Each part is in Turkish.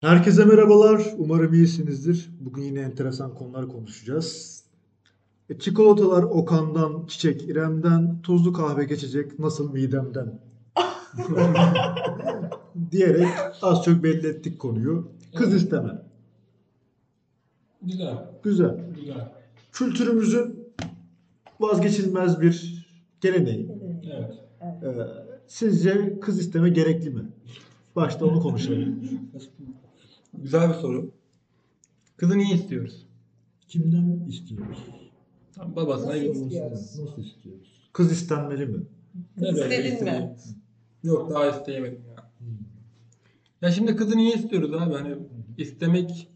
Herkese merhabalar. Umarım iyisinizdir. Bugün yine enteresan konular konuşacağız. E, çikolatalar Okan'dan, Çiçek İrem'den, tuzlu kahve geçecek nasıl midemden diyerek az çok belli ettik konuyu. Kız isteme. Güzel, Güzel. güzel. Kültürümüzün vazgeçilmez bir geleneği. Evet. E, sizce kız isteme gerekli mi? Başta onu konuşalım. Güzel bir soru. Kızı niye istiyoruz? Kimden istiyoruz? Tam babasına Nasıl istiyoruz? Nasıl istiyoruz? Kız istenmeli mi? Böyle istedin mi? Yok daha isteyemedim ya. Ya şimdi kızı niye istiyoruz abi? Hani istemek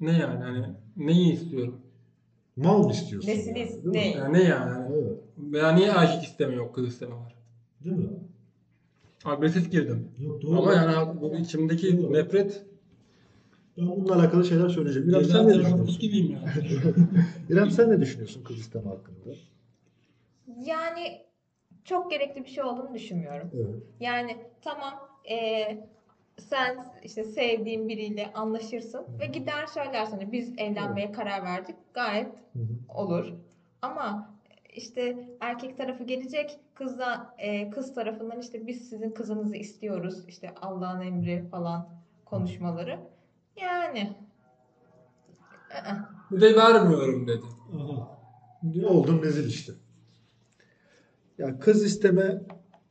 ne yani? Hani neyi istiyorum? Mal mı istiyorsun? Nesini yani, değil mi? ne? Yani ne yani? Evet. Veya niye aşık isteme yok kız isteme var? Değil mi? Agresif girdim. Yok doğru. Ama yani abi bu içimdeki Doğru. nefret Ben bununla alakalı şeyler söyleyeceğim. İrem sen ne düşünüyorsun? gibiyim. İrem sen ne düşünüyorsun kız isteme hakkında? Yani çok gerekli bir şey olduğunu düşünmüyorum. Evet. Yani tamam eee, sen işte sevdiğin biriyle anlaşırsın ve gider söylersin. Biz evlenmeye karar verdik. Gayet Hı hı. olur. Ama işte erkek tarafı gelecek kızla eee, kız tarafından işte biz sizin kızınızı istiyoruz. İşte Allah'ın emri falan konuşmaları. Yani. Bir de vermiyorum dedi. Aha. Ne oldun rezil işte. Ya kız isteme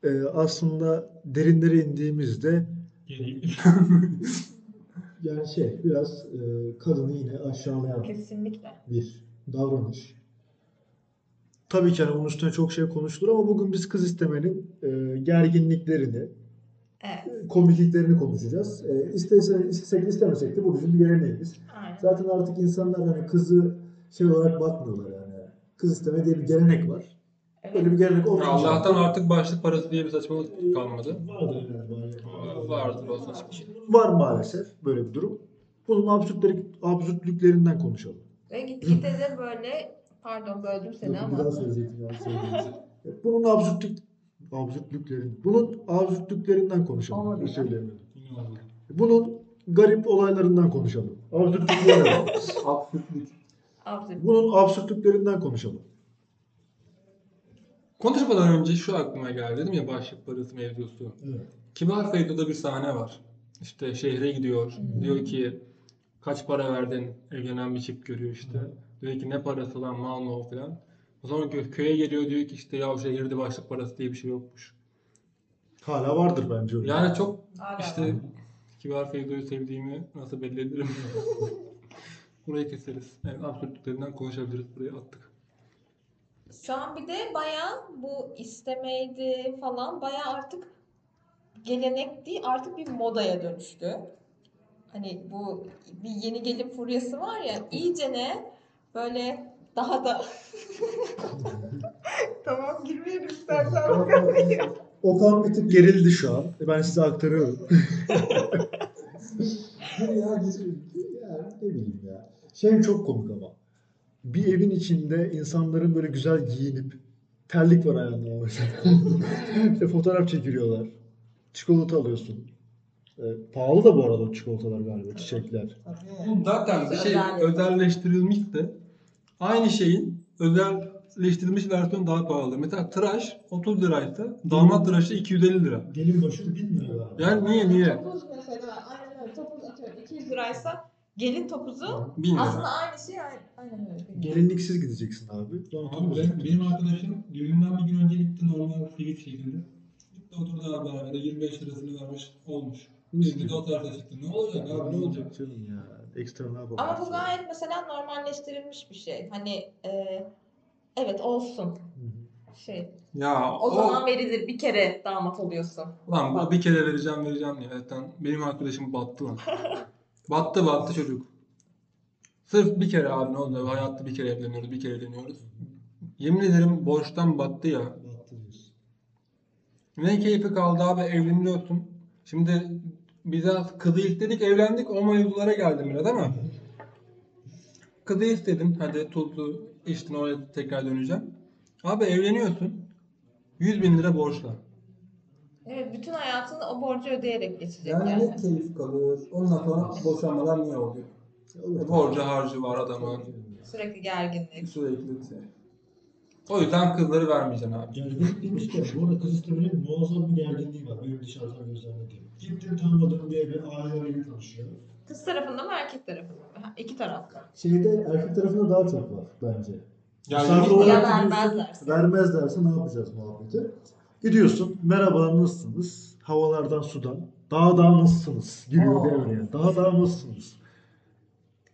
e, aslında derinlere indiğimizde yani şey biraz e, kadını yine aşağılayan kesinlikle. bir davranış. Tabii ki hani bunun üstüne çok şey konuşulur ama bugün biz kız istemenin e, gerginliklerini, Evet. komikliklerini konuşacağız. E, istesek, istesek de istemesek de bu bizim bir geleneğimiz. Aynen. Zaten artık insanlar hani kızı şey olarak bakmıyorlar yani. Kız isteme diye bir gelenek var. Böyle bir gelenek Ya olmayacak. Allah'tan artık başlık parası diye bir saçmalık kalmadı. Vardır yani. Vardır o saçma. Var maalesef böyle bir durum. Bunun absürtleri, absürtlüklerinden konuşalım. Ve gitgide de böyle pardon böldüm seni Yok, ama Bir daha söyleyecektim. Bunun absürtlük absürtlüklerin, bunun absürtlüklerinden konuşalım. Olmadı söyleyemedim. Bunun garip olaylarından konuşalım. Absürtlükleri Absürtlük. absürt. Bunun absürtlüklerinden konuşalım. Konuşmadan önce şu aklıma geldi dedim ya başlık parası mevzusu. Evet. Kibar Feyzo'da bir sahne var. İşte şehre gidiyor. Diyor ki kaç para verdin? Evlenen bir çift görüyor işte. Diyor ki ne parası lan mal mı o falan. O zaman kö- köye geliyor diyor ki işte ya şehirde başlık parası diye bir şey yokmuş. Hala vardır bence öyle. Yani çok Hala işte var. Kibar Feyzo'yu sevdiğimi nasıl belli ederim. Burayı keseriz. Yani absürtlüklerinden konuşabiliriz. Buraya attık. Şu an bir de bayağı bu istemeydi falan bayağı artık gelenek değil artık bir modaya dönüştü. Hani bu bir yeni gelin furyası var ya iyice ne böyle daha da tamam girmeyelim istersen Okan bir tık gerildi şu an. Ben size aktarıyorum. Ya, ne bileyim ya. Şey çok komik ama. Bir evin içinde insanların böyle güzel giyinip terlik var ayağında mesela. işte fotoğraf çekiliyorlar. Çikolata alıyorsun. E, pahalı da bu arada o çikolatalar galiba, çiçekler. Zaten bir şey Özel. özelleştirilmiş de aynı şeyin özelleştirilmiş versiyonu daha pahalı. Mesela tıraş 30 liraysa damat tıraşı 250 lira. Gelin başı 1000 lira galiba. Yani niye niye? Topuz mesela aynen öyle topuz atıyorum 200 liraysa gelin topuzu 1000 lira. aslında aynı şey aynen, öyle. Gelinliksiz gideceksin abi. Abi topuz. benim, arkadaşım düğünden bir gün önce gitti normal sivil şekilde. Gitti oturdu abi beraber 25 lirasını vermiş olmuş. Şimdi de o tarafa çıktı. Ne olacak abi ne olacak? Canım ya. Ekstra ne? Ama bu gayet mesela normalleştirilmiş bir şey. Hani e, evet olsun şey. Ya O, zaman verilir bir kere damat oluyorsun. Ulan bu bir kere vereceğim vereceğim diye. Zaten benim arkadaşım battı lan. battı battı çocuk. Sırf bir kere abi ne oldu? Hayatta bir kere evleniyoruz, bir kere evleniyoruz. Yemin ederim borçtan battı ya. Battı diyorsun. Ne keyfi kaldı abi evleniyorsun. Şimdi biz kızı istedik evlendik o mevzulara geldim biraz ama. Kızı istedin hadi tuzlu içtin oraya tekrar döneceğim. Abi evleniyorsun. 100 bin lira borçla. Evet, bütün hayatını o borcu ödeyerek geçecek Yani yani. ne keyif kalır. Ondan sonra boşanmalar niye oluyor? E, borcu harcı var adamın. Sürekli gerginlik. Sürekli. şey. O yüzden kızları vermeyeceksin abi. Gerginlik demişken bu arada kız istemenin muazzam bir gerginliği var. Benim dışarıdan gözlemlediğim. Gittim tanımadığım bir eve aileleriyle tanışıyor. Kız tarafında mı erkek tarafında mı? Ha, İki tarafta. Şeyde erkek tarafında daha çok var bence. Yani Misafir olarak Ya gidiyorsun, vermezlerse. Vermezlerse ne yapacağız muhabbeti? Gidiyorsun, merhaba nasılsınız? Havalardan sudan. Daha daha nasılsınız? Giriyor Aa. devreye. Daha daha nasılsınız?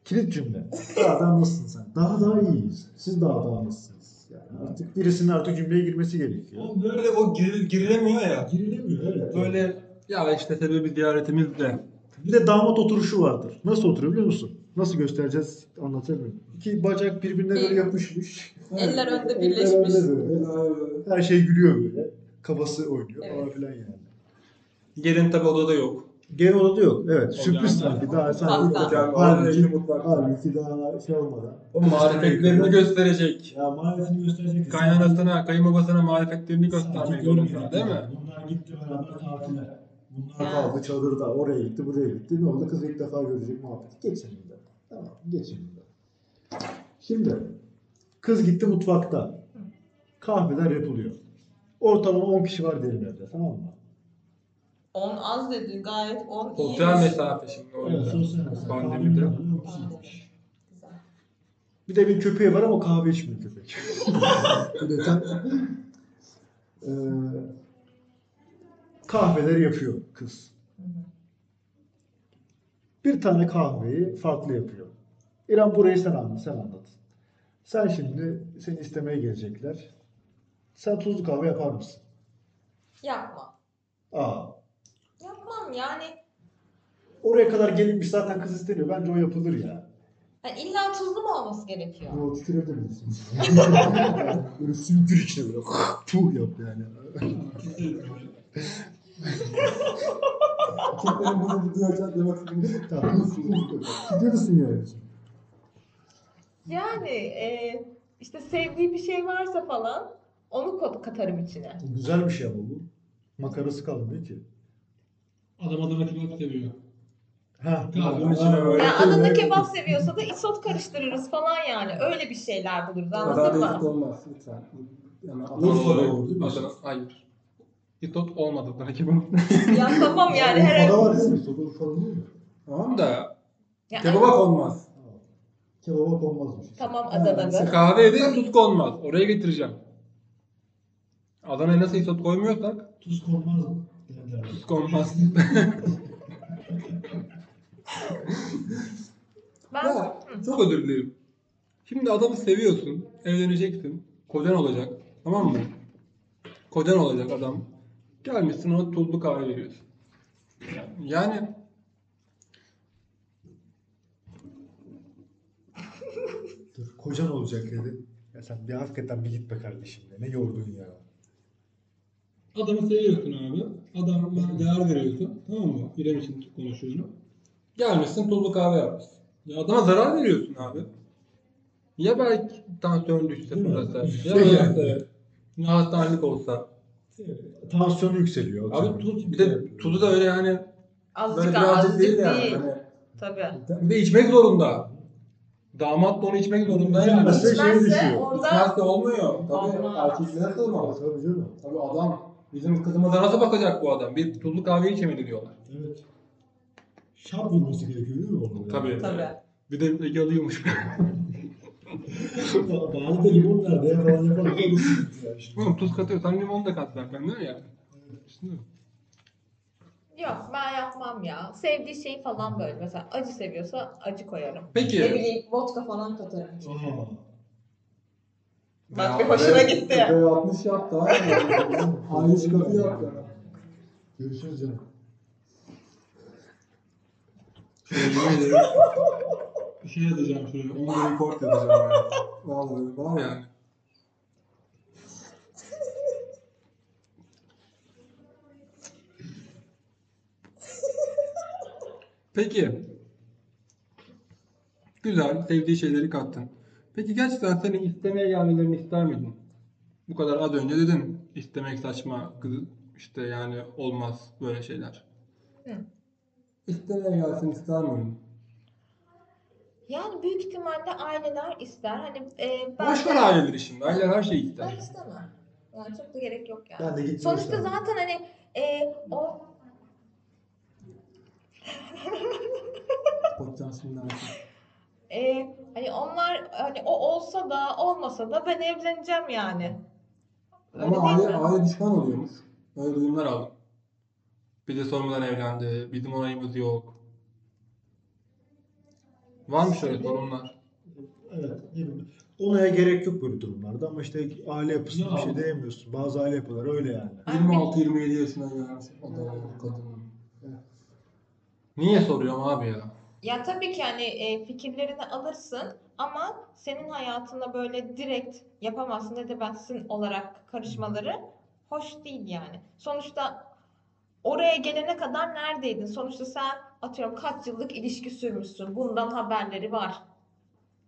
Kilit cümle. Daha daha nasılsın sen? Daha daha iyiyiz. Siz daha daha nasılsınız? Yani artık birisinin artık cümleye girmesi gerekiyor. O böyle o gir, girilemiyor ya. Girilemiyor evet. Böyle ya işte sebebi ziyaretimiz de. Bir de damat oturuşu vardır. Nasıl oturuyor biliyor musun? Nasıl göstereceğiz anlatamıyorum. İki bacak birbirine böyle yapışmış. Eller önde Eller birleşmiş. önde böyle. Her şey gülüyor böyle. Kafası oynuyor Evet. falan filan yani. Gelin tabi odada yok. Genel odada yok. Evet. O Sürpriz sanki. Daha. Yani halbuki, evli mutfakta. halbuki daha şey olmadan. O marifetlerini gösterecek. Ya marifetini gösterecek. Kaynanasına, kayınbabasına marifetlerini göstermek zorunda değil mi? Bunlar gitti beraber tatile. Bunlar kaldı çadırda. Oraya gitti, buraya gitti. Ne oldu? Kızı ilk defa görecek muhabbeti. Geçin burada. Tamam, geçin burada. Şimdi kız gitti mutfakta. Kahveler yapılıyor. Ortalama 10 kişi var diyelim evde. Tamam mı? 10 az dedin gayet 10 iyi. Sosyal mesafe şimdi o Evet, sosyal mesafe. Pandemide. Kahveler 10 kişiymiş. Güzel. Bir de bir köpeği var ama kahve içmiyor köpek. Bu detay. Ee, kahveleri yapıyor kız. Hı hı. Bir tane kahveyi farklı yapıyor. İrem burayı sen anlat, sen anlat. Sen şimdi seni istemeye gelecekler. Sen tuzlu kahve yapar mısın? Yapma. Aa, Yani. oraya kadar gelinmiş zaten kız isteniyor. Bence o yapılır ya. yani illa tuzlu mu olması gerekiyor? O tükürebilirsin. böyle sümkür içine böyle puh yap yani. Kimlerin bunu duyacak demek istediğini Tamam. Gidiyorsun yani. Yani e, işte sevdiği bir şey varsa falan onu kat- katarım içine. Güzel bir şey ama bu. Makarası kalmıyor ki. Adam adana kebap seviyor. Ha. Böyle- Yani Adana kebap seviyorsa da isot karıştırırız falan yani. Öyle bir şeyler buluruz anladın Adalet mı? olmaz lütfen. Yani Urfa'da olur değil mi? Adana, hayır. İsot olmadı Adana kebap. Ya tamam yani her Urfa'da var değil mi? Soda Urfa'da değil mi? tamam da Ya, kebaba konmaz. Kebaba konmazmış. Tamam Adana'da. Kahveye de tuz konmaz. Oraya getireceğim. Adana'ya nasıl isot koymuyorsak Tuz konmaz mı? Konmaz. Ben Ya, çok özür dilerim. Şimdi adamı seviyorsun, evleneceksin, kocan olacak, tamam mı? Kocan olacak adam. Gelmişsin ona tuzlu kahve veriyorsun. Yani Dur, kocan olacak dedi. Ya sen bir hakikaten bir git be kardeşim ya. Ne yordun ya. Adamı seviyorsun abi. Adama değer veriyorsun. Tamam mı? İrem için konuşuyorum. gelmişsin tuzlu kahve yapmışsın. Ya adama zarar veriyorsun abi. Ya belki tansiyon düşse burası. Ya ölse. Ya hastanelik olsa. Tansiyonu yükseliyor. Abi tuz, bir de tuzu da öyle yani böyle azıcık birazcık azıcık değil değil. yani. Tabii. Bir de içmek zorunda. Damat da onu içmek zorunda yani. İçmezse şey İçmezse düşüyor. orada İçmezse olmuyor. Tabii Olmaz. erkekler sığmaz. Tabii canım. Tabii adam bizim kızımıza nasıl bakacak bu adam? Bir tuzlu kahve içemedi diyorlar. Evet. Şap vurması gerekiyor değil mi oğlum? Tabii. tabii. Bir de Ege'liymiş. Bari de limon ver diye falan yapalım. Oğlum tuz katıyorsan limon da kat zaten değil mi yani? Şimdi. Yok ben yapmam ya. Sevdiği şey falan böyle. Mesela acı seviyorsa acı koyarım. Ne Peki. bileyim vodka falan katarım. Aa. Bak bir hoşuna gitti. B60 yaptı ha. Aynı şikafı yaptı. Görüşürüz canım. Şöyle ederim. Bir şey yazacağım şuraya. Onu da report edeceğim ya. Vallahi var yani. Peki. Güzel, sevdiği şeyleri kattın. Peki gerçekten seni istemeye gelmelerini ister miydin? Bu kadar az önce dedin. istemek saçma, kızı işte yani olmaz böyle şeyler. Hı. İstemeye gelsin ister miyim? Yani büyük ihtimalle aileler ister. Hani e, ben Boş ver de- aileleri şimdi. Aileler her şeyi Ben ister. istemem. Yani çok da gerek yok yani. Ben de gitmek Sonuçta istemem. zaten hani e, o Bakacağım şimdi artık. e, hani onlar hani o olsa da olmasa da ben evleneceğim yani. Öyle Ama değil aile, mi? aile düşman oluyormuş. Öyle duyumlar aldım. Bize sormadan evlendi. Bizim onayımız yok. Var mı şöyle sorunlar? Evet. ne bileyim. Onaya gerek yok böyle durumlarda ama işte aile yapısına Ya. bir şey diyemiyorsun. Bazı aile yapıları öyle yani. 26-27 yaşına gelmiş adam, kadın. Niye soruyorum abi ya? Ya tabii ki hani e, fikirlerini alırsın ama senin hayatında böyle direkt yapamazsın, edemezsin olarak karışmaları hoş değil yani. Sonuçta oraya gelene kadar neredeydin? Sonuçta sen atıyorum kaç yıllık ilişki sürmüşsün. Bundan haberleri var.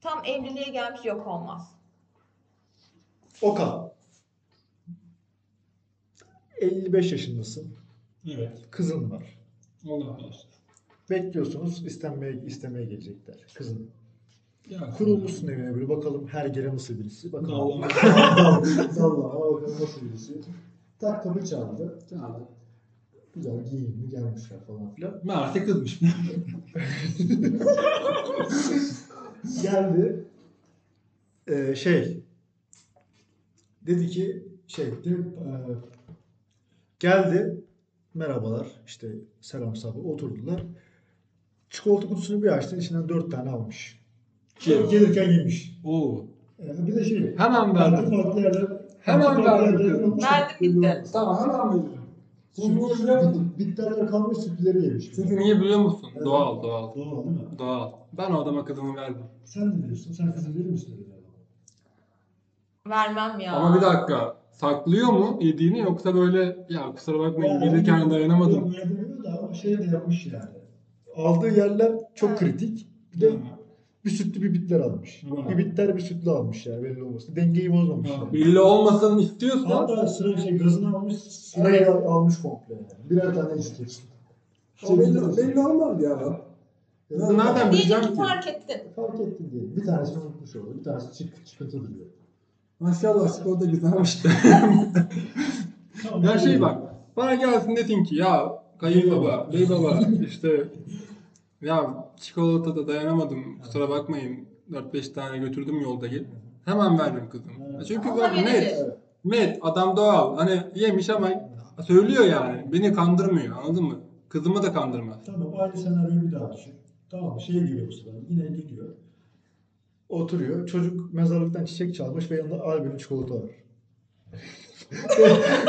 Tam evliliğe gelmiş yok olmaz. Okan. 55 yaşındasın. Evet. Kızın var. Allah bağışlasın. Bekliyorsunuz istenmeye istemeye gelecekler. Kızın. Ya, Kurulmuşsun evine böyle bakalım her gele nasıl birisi. Bakalım. Dallama. Dallama bakalım nasıl birisi. Tak kapı çaldı. Çaldı. Güzel giyimli gelmişler falan filan. Meğerse kızmış. Geldi. Ee, şey. Dedi ki şey dedi, e, geldi. Merhabalar. işte selam sabah oturdular. Çikolata kutusunu bir açtı. içinden dört tane almış. Kim? Gelirken yemiş. Oo. Ee, bir de şey. Hemen Farklı verdim. farklı yerler. Hemen farklı farklı verdim. Verdim, bitti. Tamam hemen veririm. Süt, bitterler kalmış sütleri yemiş. Çünkü niye biliyor musun? Evet. Doğal, doğal. Doğal değil mi? Doğal. Ben o adama kızımı verdim. Sen ne diyorsun? Sen kızı verir misin? Vermem ya. Ama bir dakika. Saklıyor mu yediğini yoksa böyle ya kusura bakmayın Yani gelirken Yok dayanamadım. demiyor da ama şey de yapmış yani. Aldığı yerler çok kritik. Bir de bir sütlü bir bitler almış. Ha. Bir bitter bir sütlü almış yani belli olmasın. Dengeyi bozmamış Ha. yani. Belli olmasın istiyorsan Hatta sıra şey gazını almış, sırayı al- almış komple yani. Birer tane istiyorsun. o belli, belli olmaz ya. Yani Nereden bileceğim ki ki? fark ettin. Fark ettin diye. Bir tanesini unutmuş oldu. Bir tanesi çık, çıkıntı duruyor. Maşallah çikolata güzelmiş de. ya şey bak. Bana gelsin desin ki ya kayınbaba, bey baba işte ya çikolatada dayanamadım kusura bakmayın 4-5 tane götürdüm yolda gel. Hemen veririm kızım. Evet. Çünkü bak verir. net, net adam doğal. Hani yemiş ama söylüyor yani. Beni kandırmıyor anladın mı? Kızımı da kandırmaz. Tamam aynı senaryoyu bir daha düşün. Tamam şey geliyor bu sefer. Yine gidiyor. Oturuyor. Çocuk mezarlıktan çiçek çalmış ve yanında albüm çikolata var.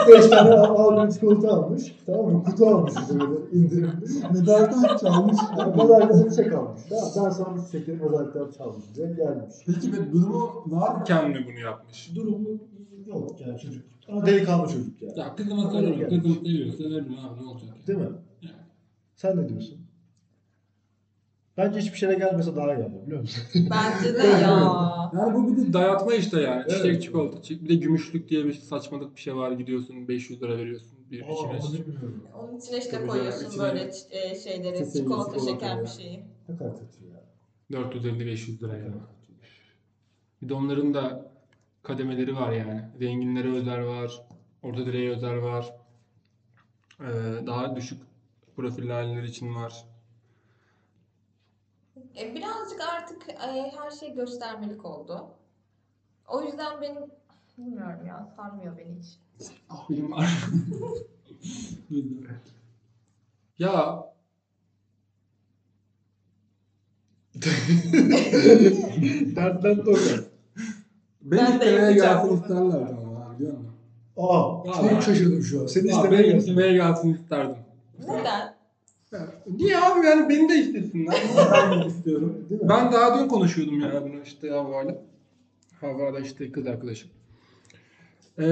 Beş tane albüm çikolata almış. Tamam mı? Kutu almış böyle indirimli. Mezarlıktan çalmış. Yani mezarlıktan çiçek almış. Tamam ben sana bu çiçekleri mezarlıktan çaldım diye gelmiş. Peki bir durumu varken mi bunu yapmış? Durumu yok yani çocuk. Ama delikanlı çocuk yani. Ya kızıma sorarım. Kızım seviyorsa veririm abi ne olacak? Değil mi? Yani. Sen ne diyorsun? Bence hiçbir şeye gelmese daha iyi ama biliyor musun? Bence de ya. Yani bu bir de dayatma işte yani. Çiçek Evet. çikolata. çi- Bir de gümüşlük diye bir saçmalık bir şey var. Gidiyorsun 500 lira veriyorsun bir Aa, içine. Onun içine işte Tabii koyuyorsun içine böyle e, şeyleri, çikolata, çikolata şeker ya. bir şeyi. Ne kadar kötü ya. 450-500 lira yani. Bir de onların da kademeleri var yani. Zenginlere özel var. Orta direğe özel var. Ee, daha düşük profilli aileler için var. E, birazcık artık e, her şey göstermelik oldu. O yüzden benim bilmiyorum ya sarmıyor beni hiç. Ah benim var. Ya Dertten dolayı. beni Ben de istemeye yapacağım. gelsin isterlerdi ama biliyor musun? Aa, Aa. çok şaşırdım şu an. Seni Aa, istemeye beni gelsin. istemeye gelsin isterdim. Neden? Niye abi yani beni de istesinler. Ben de istiyorum. Değil mi? Ben daha dün konuşuyordum yani bunu işte Havva'yla. Havva da işte kız arkadaşım. Ee,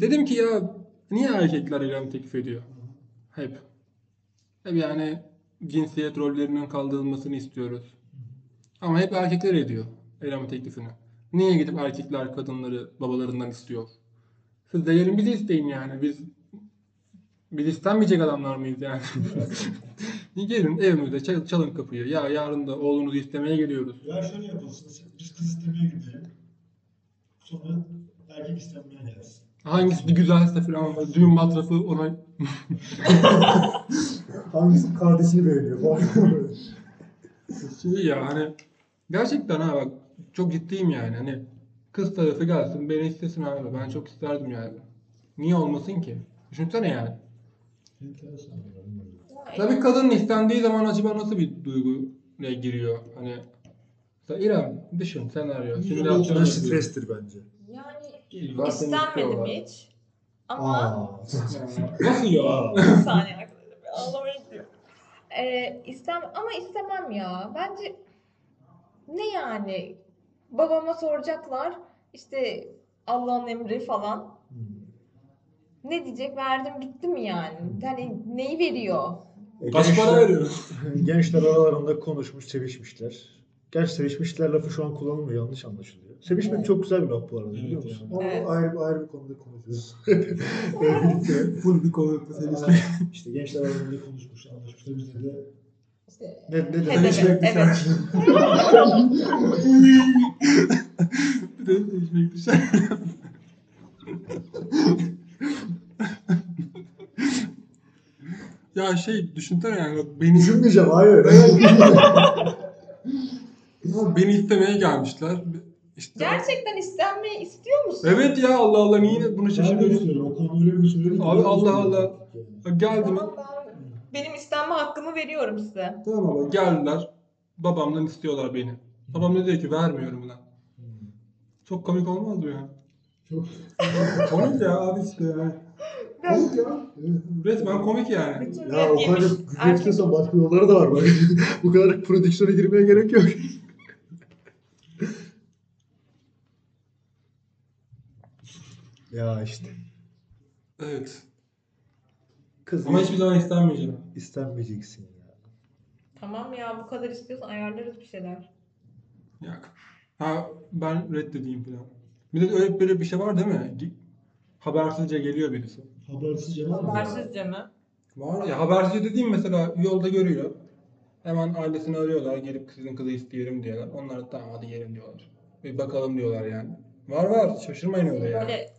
dedim ki ya niye erkekler evlenme teklif ediyor? Hep. Hep yani cinsiyet rollerinin kaldırılmasını istiyoruz. Ama hep erkekler ediyor evlenme teklifini. Niye gidip erkekler kadınları babalarından istiyor? Siz de gelin bizi isteyin yani. Biz Biz istenmeyecek adamlar mıyız yani? Gelin evimizde çal- çalın kapıyı. Ya yarın da oğlunuzu istemeye geliyoruz. Ya şöyle yapılsın. Biz kız istemeye gidelim. Sonra erkek istenmeye gelsin. Hangisi güzelse falan düğün masrafı ona Hangisi kardeşini beğeniyor şey ya hani gerçekten ha bak çok ciddiyim yani hani kız tarafı gelsin beni istesin abi ben çok isterdim yani. Niye olmasın ki? Düşünsene yani. Enteresan. Tabii kadın istendiği zaman acaba nasıl bir duyguyla giriyor? Hani mesela İrem düşün senaryo. Simülasyon strestir bence. Yani istenmedim hiç. Ama Aa. Nasıl ya? bir saniye arkadaşlar ağlamaya gidiyor. Ee, istem ama istemem ya. Bence ne yani? Babama soracaklar işte Allah'ın emri falan. Ne diyecek? Verdim gitti mi yani? Hani neyi veriyor? Kaç para veriyor? Gençler aralarında konuşmuş, sevişmişler. Gerçi sevişmişler lafı şu an kullanılmıyor, yanlış anlaşılıyor. Sevişmek Evet. çok güzel bir laf bu arada Evet biliyor musun? yani. Ama Evet. ayrı, ayrı bir konuda konuşuyoruz. Birlikte Full bir konuklu işte gençler aralarında konuşmuş, anlaşmışlar. Bizde de ne, ne Hedef, demek? evet. Bir de sevişmek düşer. Ya şey düşünsene yani beni, Düşünmeyeceğim, hayır. beni istemeye gelmişler. İşte, Gerçekten istenmeyi istiyor musun? Evet ya Allah Allah niye bunu Ben de şaşırıyorsun? istiyorum. O konu öyle bir söyledi ki. Abi Allah. Allah. Yani. Geldi mi? Tamam ben benim istenme hakkımı veriyorum size. Tamam ama geldiler. Babamdan istiyorlar beni. Babam ne diyor ki vermiyorum lan. Çok komik olmaz mı ya? Çok komik ya abi işte ya. Komik ya. Resmen komik yani. Bütün Ya o kadar güzel istiyorsan başka yolları da var bak. Bu kadar prodüksiyona girmeye gerek yok. ya işte. Evet. Kız Ama hiçbir zaman istenmeyeceğim. istenmeyeceksin ya. Tamam ya bu kadar istiyorsan ayarlarız bir şeyler. Yok. Ha ben reddedeyim falan. Bir de öyle böyle bir şey var değil mi? Habersizce geliyor birisi. Habersizce mı? Habersizce mi? Var ya habersizce dediğim mesela yolda görüyor. Hemen ailesini arıyorlar. Gelip sizin kızı isteyelim diyorlar. Onlar da tamam hadi gelin diyorlar. Bir bakalım diyorlar yani. Var var şaşırmayın öyle ya. Böyle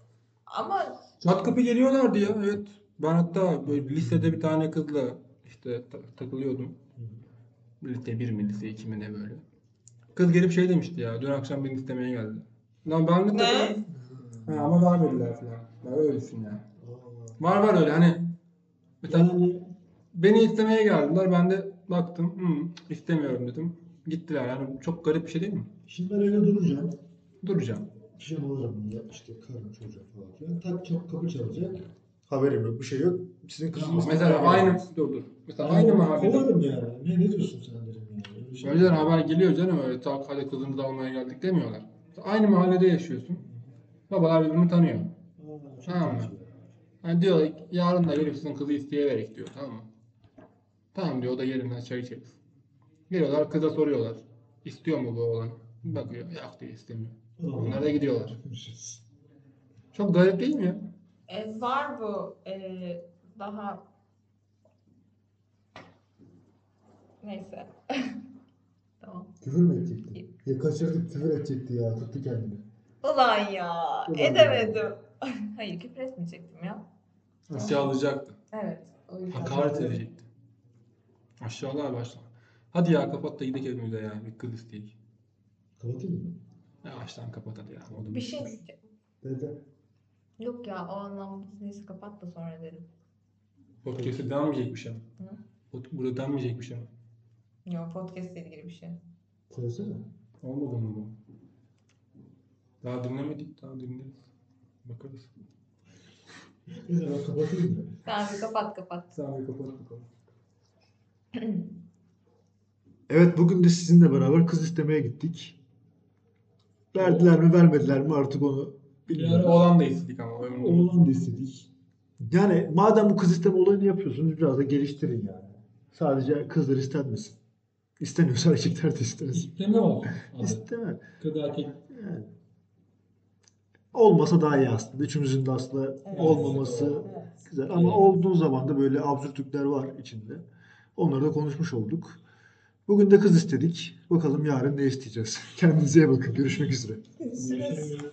ama Çat kapı geliyorlardı ya evet. Ben hatta böyle lisede bir tane kızla işte ta- takılıyordum. Lise 1 mi lise 2 mi ne böyle. Kız gelip şey demişti ya dün akşam beni istemeye geldi. Lan ben de Ne? takıldım. Ha, ama vermediler falan. Ben öyle düşün yani. Aa. Var var öyle hani. Mesela Yani beni istemeye geldiler ben de baktım Hı, istemiyorum dedim. Gittiler yani çok garip bir şey değil mi? şimdi ben evde duracağım. Duracağım. Pijama alırım ya işte karım çocuğum falan filan. Tak çok kapı çalacak. Haberim yok bir şey yok. Sizin kızınız Mesela aynı dur dur. Mesela aynı mahallede. Kovarım yani. Ne, ne diyorsun sen derim yani. Öyle bir şey Önceden haber geliyor canım öyle tak hadi kızımızı almaya geldik demiyorlar. Aynı mahallede yaşıyorsun. Babalar birbirini tanıyor. Aa, Tamam mı? Ya. Yani diyor yarın da gelip sizin kızı isteyiverek diyor tamam mı? Tamam diyor o da yerinden çay içeriz. Geliyorlar kıza soruyorlar. İstiyor mu bu oğlan? Bakıyor yok diyor istemiyor. Onlar da gidiyorlar. Çok garip değil mi ya? e, var bu e, daha neyse. tamam. Küfür mü edecekti? Ya kaçırdık küfür edecekti ya. Tuttu kendini. Ulan ya Ulan edemedim. Hayır küfür etmeyecektim ya. Aşağılayacaktı. Evet. O yüzden. Hakaret edecekti. Aşağılar başlama. Hadi ya kapat da gidelim evimize ya. Bir kız isteyek. Kapatayım mı? Yavaştan kapat hadi ya. Oldu Bir şey diyeceğim. Neden? Yok ya o anlamda neyse kapat da sonra derim. Podcast'e denmeyecekmiş ama. Hı? Pod- Burada denmeyecekmiş ama. Yok podcast ile ilgili bir şey. Söylesene. Olmadı mı bu? Daha dinlemedik. Daha dinleriz. Bakarız. Neyse ben kapatayım mı? Sen bir kapat kapat. Sen bir kapat bakalım. Evet bugün de sizinle beraber kız istemeye gittik. Verdiler mi vermediler mi artık onu bilmiyorum. Oğlan da istedik ama. Oğlan da istedik. Yani madem bu kız isteme olayını yapıyorsunuz biraz da geliştirin yani. Sadece kızlar istenmesin. İsteniyorsa erkekler de isteriz. İsteme. Abi. İsteme. Kız erkek Yani. Olmasa daha iyi aslında. Üçümüzün de aslında Evet. olmaması Evet. güzel. Ama olduğu zaman da böyle absürtlükler var içinde. Onları da konuşmuş olduk. Bugün de kız istedik. Bakalım yarın ne isteyeceğiz. Kendinize iyi bakın. Görüşmek üzere. Görüşürüz. Görüşürüz.